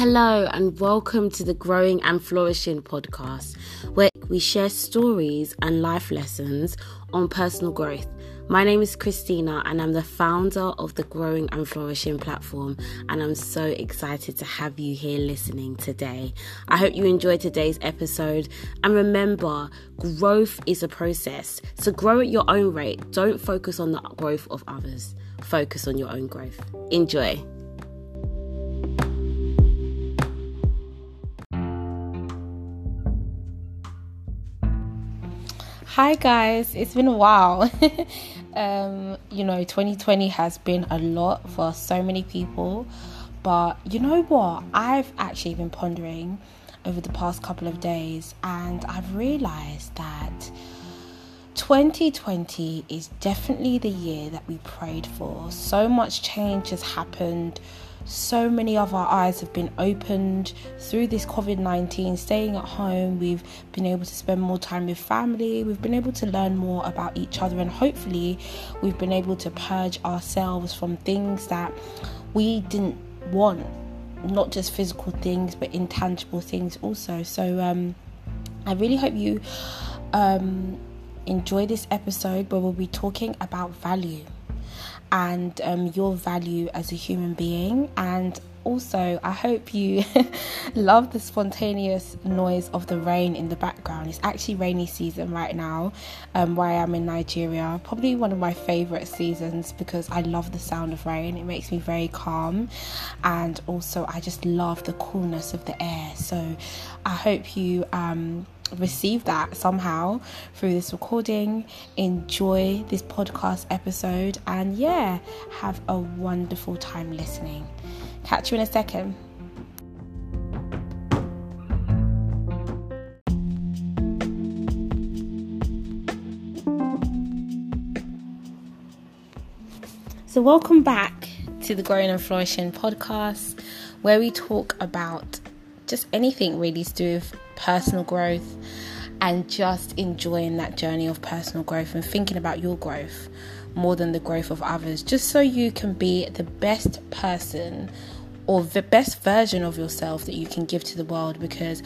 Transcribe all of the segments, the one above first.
Hello, and welcome to the Growing and Flourishing podcast, where we share stories and life lessons on personal growth. My name is Christina, and I'm the founder of the Growing and Flourishing platform. And I'm so excited to have you here listening today. I hope you enjoyed today's episode. And remember, growth is a process. So grow at your own rate. Don't focus on the growth of others, focus on your own growth. Enjoy. Hi guys, it's been a while. um, you know, 2020 has been a lot for so many people, but you know what? I've actually been pondering over the past couple of days, and I've realized that 2020 is definitely the year that we prayed for. So much change has happened so many of our eyes have been opened through this COVID 19, staying at home. We've been able to spend more time with family. We've been able to learn more about each other, and hopefully, we've been able to purge ourselves from things that we didn't want not just physical things but intangible things also. So, um, I really hope you um, enjoy this episode where we'll be talking about value and um, your value as a human being. And also, I hope you love the spontaneous noise of the rain in the background. It's actually rainy season right now, um, where I am in Nigeria. Probably one of my favorite seasons because I love the sound of rain. It makes me very calm, and also I just love the coolness of the air. So, I hope you. Um, receive that somehow through this recording. Enjoy this podcast episode and yeah, have a wonderful time listening. Catch you in a second. So, welcome back to the Growing and Flourishing podcast, where we talk about just anything really to do with personal growth and just enjoying that journey of personal growth and thinking about your growth more than the growth of others, just so you can be the best person or the best version of yourself that you can give to the world. Because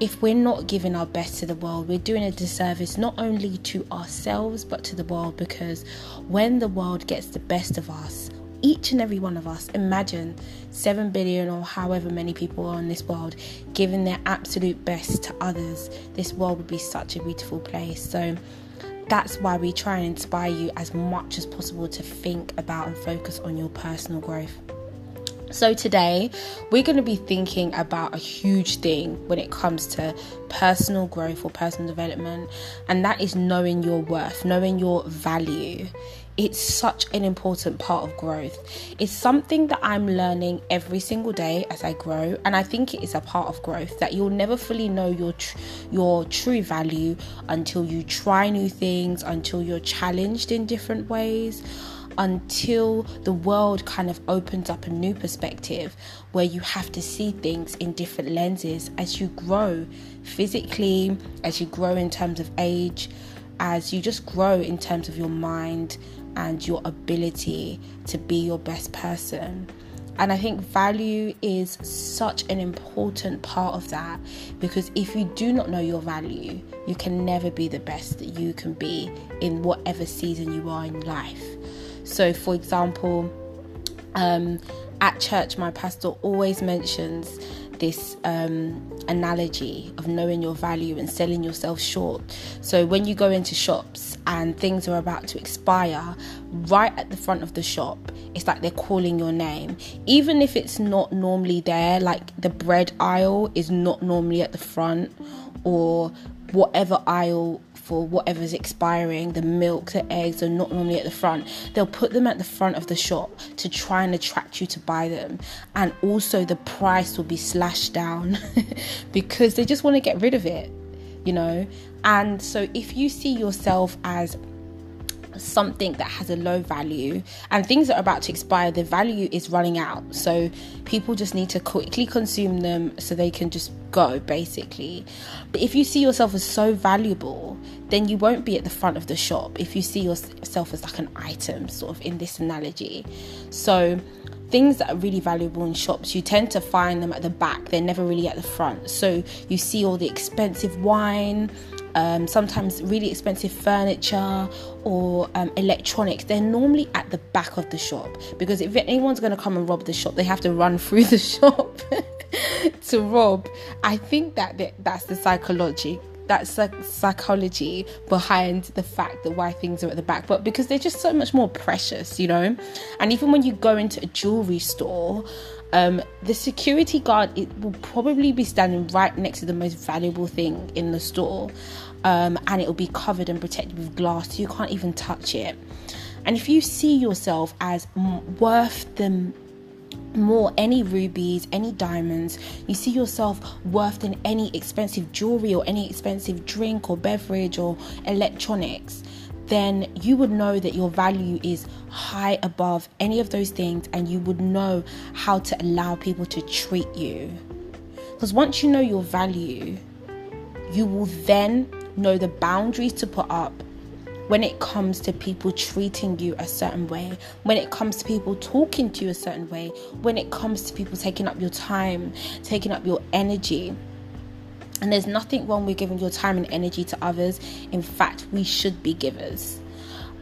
if we're not giving our best to the world, we're doing a disservice not only to ourselves but to the world. Because when the world gets the best of us, each and every one of us imagine 7 billion or however many people are in this world giving their absolute best to others. This world would be such a beautiful place. So that's why we try and inspire you as much as possible to think about and focus on your personal growth. So, today we're going to be thinking about a huge thing when it comes to personal growth or personal development, and that is knowing your worth, knowing your value it's such an important part of growth. It's something that I'm learning every single day as I grow, and I think it is a part of growth that you'll never fully know your tr- your true value until you try new things, until you're challenged in different ways, until the world kind of opens up a new perspective where you have to see things in different lenses as you grow physically, as you grow in terms of age, as you just grow in terms of your mind and your ability to be your best person. And I think value is such an important part of that because if you do not know your value, you can never be the best that you can be in whatever season you are in life. So, for example, um, at church, my pastor always mentions this um, analogy of knowing your value and selling yourself short. So when you go into shops and things are about to expire, right at the front of the shop, it's like they're calling your name. Even if it's not normally there, like the bread aisle is not normally at the front, or whatever aisle for whatever's expiring, the milk, the eggs are not normally at the front. They'll put them at the front of the shop to try and attract you to buy them. And also, the price will be slashed down because they just want to get rid of it, you know. And so, if you see yourself as something that has a low value and things that are about to expire, the value is running out. So people just need to quickly consume them so they can just go, basically. But if you see yourself as so valuable, then you won't be at the front of the shop if you see yourself as like an item, sort of in this analogy. So things that are really valuable in shops, you tend to find them at the back, they're never really at the front. So you see all the expensive wine, um, sometimes really expensive furniture or um, electronics, they're normally at the back of the shop. Because if anyone's going to come and rob the shop, they have to run through the shop to rob. I think that that's the psychology that's the psychology behind the fact that why things are at the back. But because they're just so much more precious you know? And even when you go into a jewelry store um, the security guard it will probably be standing right next to the most valuable thing in the store. Um, and it will be covered and protected with glass so you can't even touch it. And if you see yourself as worth the more any rubies, any diamonds, you see yourself worth than any expensive jewelry or any expensive drink or beverage or electronics, then you would know that your value is high above any of those things and you would know how to allow people to treat you. Because once you know your value, you will then know the boundaries to put up when it comes to people treating you a certain way, when it comes to people talking to you a certain way, when it comes to people taking up your time, taking up your energy. And there's nothing wrong with giving your time and energy to others. In fact, we should be givers.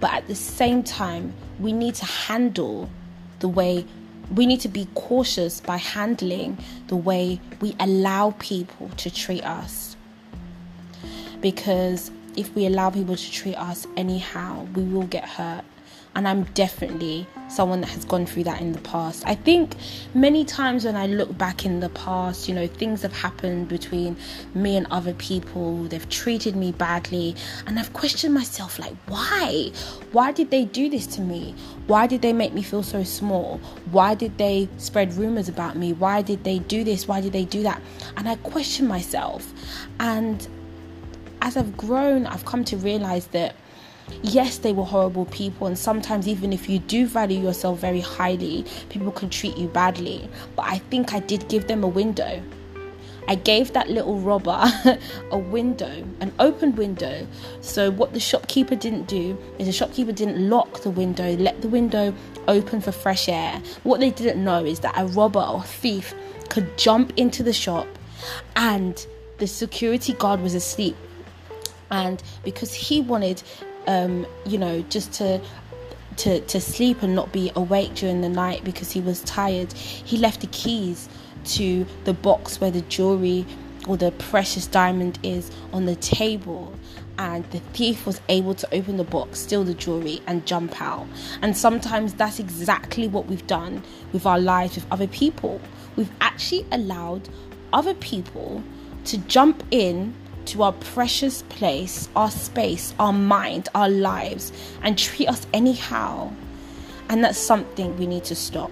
But at the same time, we need to handle the way we need to be cautious by handling the way we allow people to treat us. Because if we allow people to treat us anyhow, we will get hurt. And I'm definitely someone that has gone through that in the past. I think many times when I look back in the past, you know, things have happened between me and other people. They've treated me badly. And I've questioned myself, like, why? Why did they do this to me? Why did they make me feel so small? Why did they spread rumors about me? Why did they do this? Why did they do that? And I question myself. And as I've grown, I've come to realize that yes, they were horrible people, and sometimes, even if you do value yourself very highly, people can treat you badly. But I think I did give them a window. I gave that little robber a window, an open window. So, what the shopkeeper didn't do is the shopkeeper didn't lock the window, let the window open for fresh air. What they didn't know is that a robber or thief could jump into the shop and the security guard was asleep and because he wanted um, you know just to to to sleep and not be awake during the night because he was tired he left the keys to the box where the jewelry or the precious diamond is on the table and the thief was able to open the box, steal the jewelry, and jump out. And sometimes that's exactly what we've done with our lives with other people. We've actually allowed other people to jump in to our precious place, our space, our mind, our lives, and treat us anyhow. And that's something we need to stop.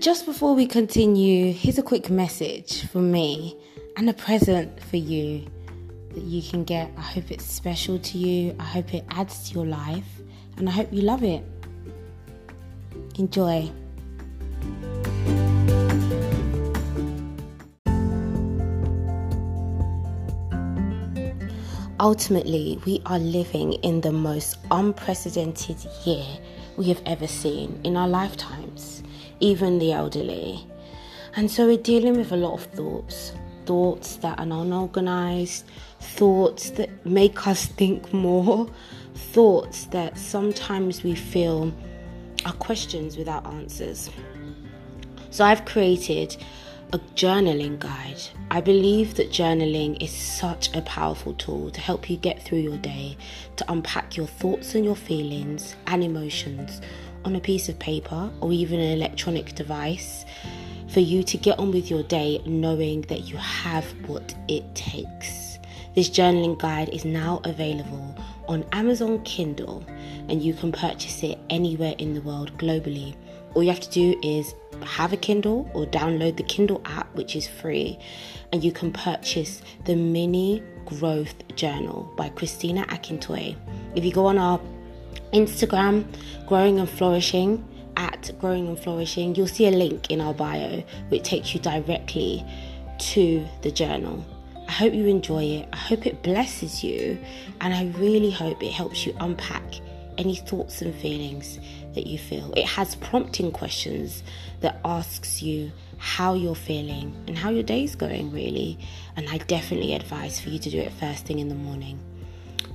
Just before we continue, here's a quick message from me and a present for you that you can get. I hope it's special to you. I hope it adds to your life and I hope you love it. Enjoy. Ultimately, we are living in the most unprecedented year we have ever seen in our lifetimes, even the elderly. And so we're dealing with a lot of thoughts thoughts that are unorganized, thoughts that make us think more, thoughts that sometimes we feel are questions without answers. So I've created a journaling guide. I believe that journaling is such a powerful tool to help you get through your day, to unpack your thoughts and your feelings and emotions on a piece of paper or even an electronic device for you to get on with your day knowing that you have what it takes. This journaling guide is now available on Amazon Kindle and you can purchase it anywhere in the world globally. All you have to do is have a Kindle or download the Kindle app, which is free, and you can purchase the Mini Growth Journal by Christina Akintoye. If you go on our Instagram, Growing and Flourishing, at Growing and Flourishing, you'll see a link in our bio which takes you directly to the journal. I hope you enjoy it. I hope it blesses you. And I really hope it helps you unpack any thoughts and feelings that you feel. It has prompting questions that asks you how you're feeling and how your day's going, really. And I definitely advise for you to do it first thing in the morning.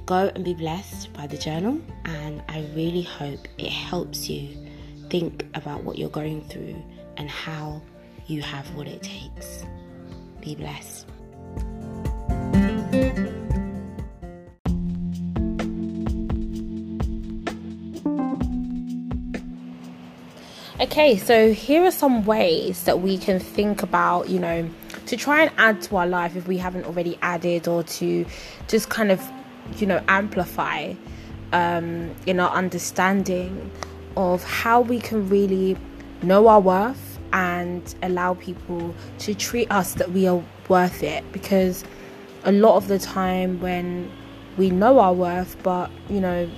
Go and be blessed by the journal, and I really hope it helps you think about what you're going through and how you have what it takes. Be blessed. Okay, so here are some ways that we can think about, you know, to try and add to our life if we haven't already added, or to just kind of, you know, amplify um, in our understanding of how we can really know our worth and allow people to treat us that we are worth it. Because a lot of the time, when we know our worth, but you know,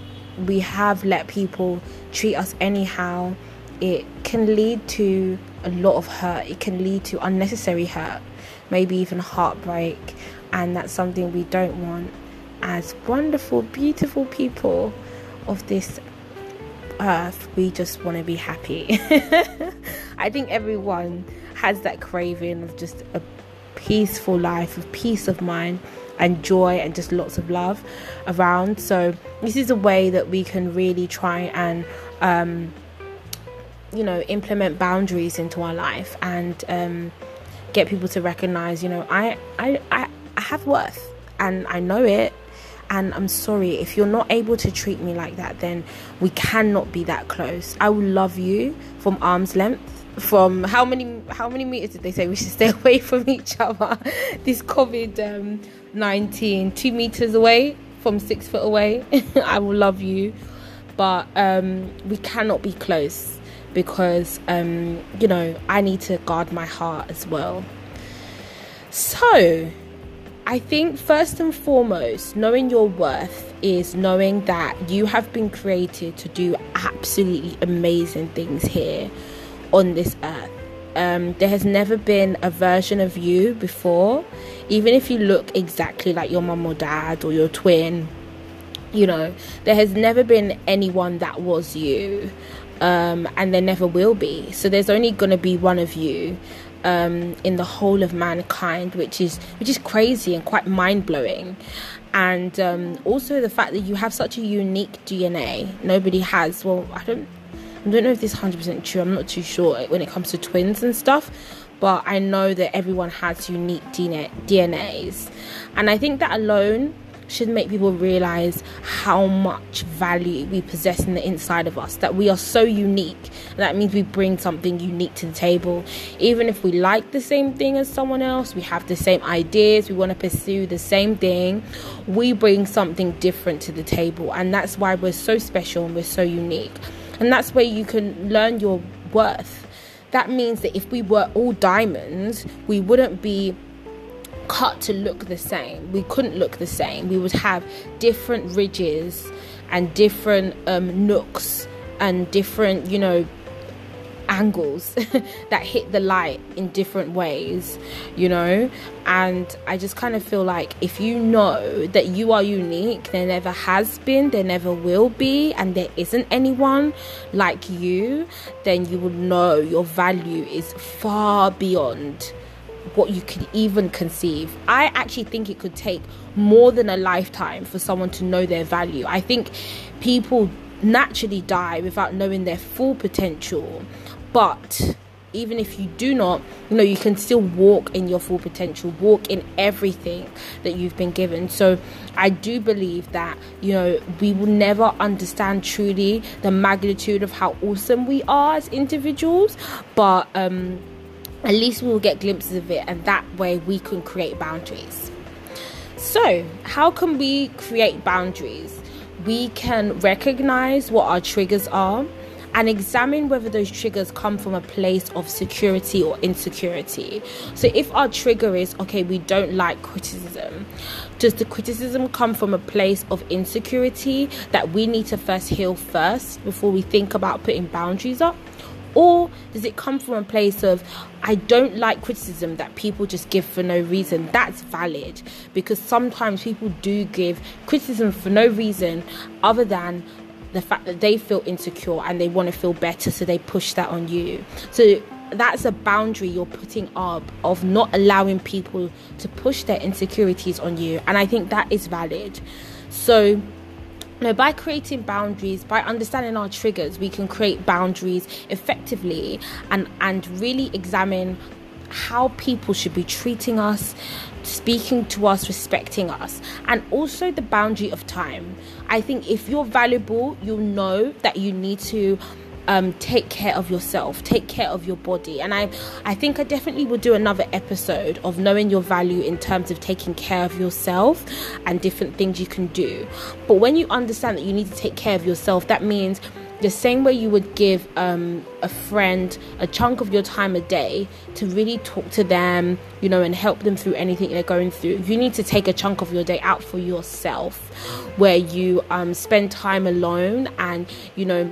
we have let people treat us anyhow it can lead to a lot of hurt. It can lead to unnecessary hurt, maybe even heartbreak, and that's something we don't want as wonderful, beautiful people of this earth. We just want to be happy. I think everyone has that craving of just a peaceful life, of peace of mind and joy and just lots of love around. So, this is a way that we can really try and um, you know implement boundaries into our life and um, get people to recognize you know I, I i i have worth and i know it and i'm sorry if you're not able to treat me like that then we cannot be that close. I will love you from arm's length from how many how many meters did they say we should stay away from each other? This covid um, 19 two meters away from six foot away i will love you. But um, we cannot be close because um, you know I need to guard my heart as well. So, I think first and foremost, knowing your worth is knowing that you have been created to do absolutely amazing things here on this earth. Um, there has never been a version of you before, even if you look exactly like your mum or dad or your twin. You know, there has never been anyone that was you um, and there never will be. So there's only going to be one of you um, in the whole of mankind, which is which is crazy and quite mind blowing. And um, also the fact that you have such a unique DNA. Nobody has. Well, I don't. I don't know if this is 100% true. I'm not too sure when it comes to twins and stuff. But I know that everyone has unique DNA, DNAs. And I think that alone should make people realize how much value we possess in the inside of us that we are so unique. That means we bring something unique to the table. Even if we like the same thing as someone else we have the same ideas we want to pursue the same thing we bring something different to the table. And that's why we're so special and we're so unique. And that's where you can learn your worth. That means that if we were all diamonds we wouldn't be cut to look the same. We couldn't look the same. We would have different ridges and different um, nooks and different, you know, angles that hit the light in different ways, you know. And I just kind of feel like if you know that you are unique, there never has been, there never will be, and there isn't anyone like you, then you will know your value is far beyond what you could even conceive. I actually think it could take more than a lifetime for someone to know their value. I think people naturally die without knowing their full potential. But even if you do not, you know, you can still walk in your full potential, walk in everything that you've been given. So I do believe that, you know, we will never understand truly the magnitude of how awesome we are as individuals, but um at least we will get glimpses of it and that way we can create boundaries so how can we create boundaries we can recognize what our triggers are and examine whether those triggers come from a place of security or insecurity. So, if our trigger is okay, we don't like criticism, does the criticism come from a place of insecurity that we need to first heal first before we think about putting boundaries up? Or does it come from a place of, I don't like criticism that people just give for no reason? That's valid because sometimes people do give criticism for no reason other than the fact that they feel insecure and they want to feel better, so they push that on you. So that's a boundary you're putting up of not allowing people to push their insecurities on you, and I think that is valid. So now, by creating boundaries, by understanding our triggers, we can create boundaries effectively and, and really examine how people should be treating us, speaking to us, respecting us, and also the boundary of time. I think if you're valuable, you'll know that you need to um, take care of yourself, take care of your body. And I, I think I definitely will do another episode of knowing your value in terms of taking care of yourself and different things you can do. But when you understand that you need to take care of yourself, that means the same way you would give um, a friend a chunk of your time a day to really talk to them, you know, and help them through anything they're going through, you need to take a chunk of your day out for yourself where you um, spend time alone and, you know,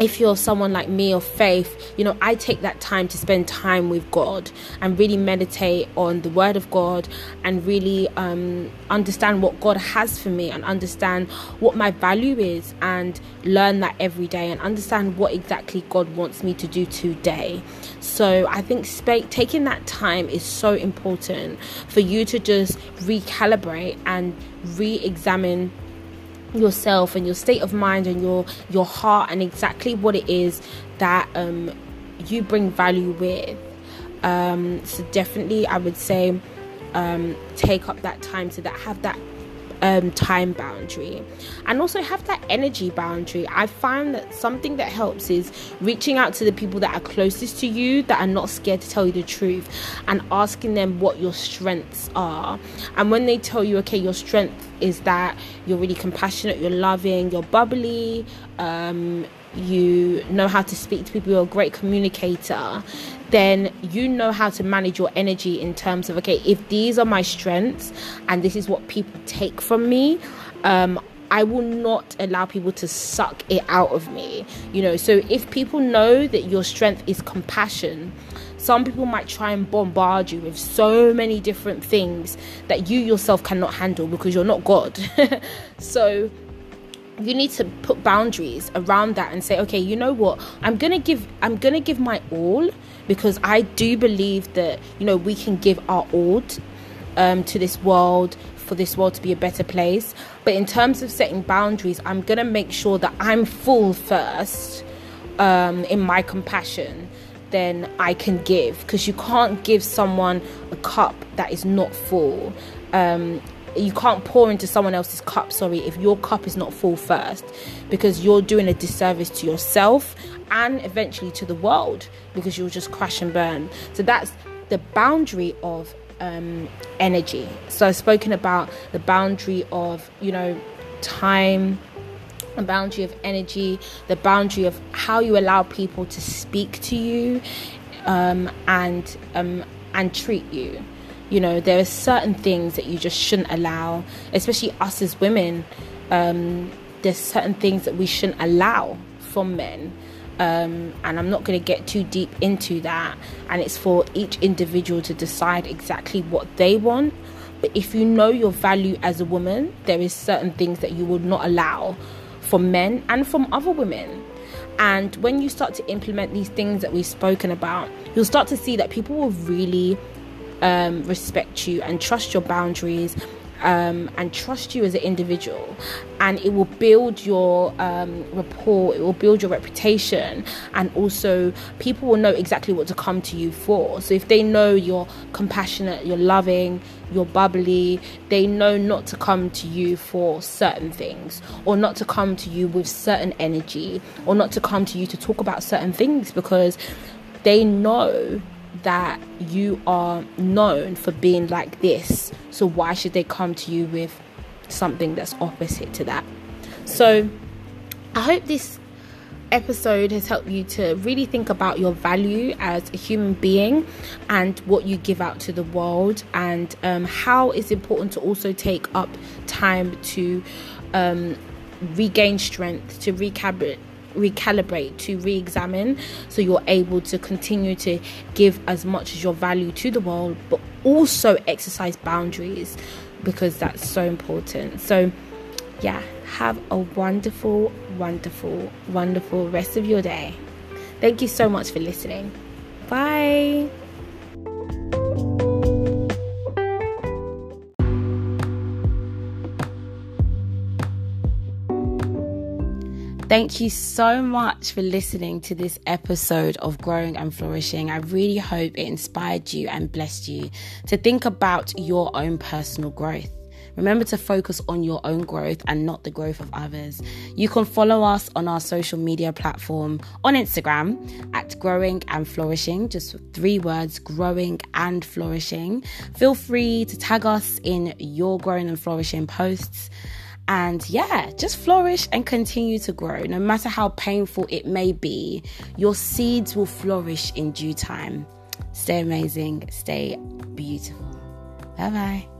if you're someone like me of faith, you know, I take that time to spend time with God and really meditate on the Word of God and really um, understand what God has for me and understand what my value is and learn that every day and understand what exactly God wants me to do today. So I think sp- taking that time is so important for you to just recalibrate and re examine yourself and your state of mind and your your heart and exactly what it is that um, you bring value with. Um, so definitely i would say um, take up that time so that have that um, time boundary and also have that energy boundary. I find that something that helps is reaching out to the people that are closest to you that are not scared to tell you the truth and asking them what your strengths are. And when they tell you, okay, your strength is that you're really compassionate, you're loving, you're bubbly, um, you know how to speak to people, you're a great communicator, then you know how to manage your energy in terms of okay, if these are my strengths and this is what people take from me, um, I will not allow people to suck it out of me. You know, so if people know that your strength is compassion, some people might try and bombard you with so many different things that you yourself cannot handle because you're not God. so you need to put boundaries around that and say okay you know what? I'm gonna give i'm gonna give my all because i do believe that you know we can give our all um, to this world for this world to be a better place. But in terms of setting boundaries i'm gonna make sure that i'm full first um, in my compassion then i can give. Because you can't give someone a cup that is not full. Um, you can't pour into someone else's cup sorry if your cup is not full first because you're doing a disservice to yourself and eventually to the world because you'll just crash and burn. So that's the boundary of um, energy. So i've spoken about the boundary of you know time the boundary of energy the boundary of how you allow people to speak to you um, and um, and treat you you know, there are certain things that you just shouldn't allow, especially us as women. Um, there's certain things that we shouldn't allow from men. Um, and I'm not going to get too deep into that. And it's for each individual to decide exactly what they want. But if you know your value as a woman, there is certain things that you would not allow from men and from other women. And when you start to implement these things that we've spoken about, you'll start to see that people will really um, respect you and trust your boundaries um, and trust you as an individual. And it will build your um, rapport it will build your reputation. And also people will know exactly what to come to you for. So if they know you're compassionate you're loving you're bubbly they know not to come to you for certain things or not to come to you with certain energy or not to come to you to talk about certain things because they know that you are known for being like this. So why should they come to you with something that's opposite to that? So I hope this episode has helped you to really think about your value as a human being and what you give out to the world and um, how it's important to also take up time to um, regain strength to recalibrate recalibrate, to re examine, so you're able to continue to give as much as your value to the world, but also exercise boundaries because that's so important. So, yeah, have a wonderful, wonderful, wonderful rest of your day. Thank you so much for listening. Bye. Thank you so much for listening to this episode of Growing and Flourishing. I really hope it inspired you and blessed you to think about your own personal growth. Remember to focus on your own growth and not the growth of others. You can follow us on our social media platform on Instagram at Growing and Flourishing, just three words growing and flourishing. Feel free to tag us in your growing and flourishing posts. And yeah, just flourish and continue to grow. No matter how painful it may be, your seeds will flourish in due time. Stay amazing, stay beautiful. Bye bye.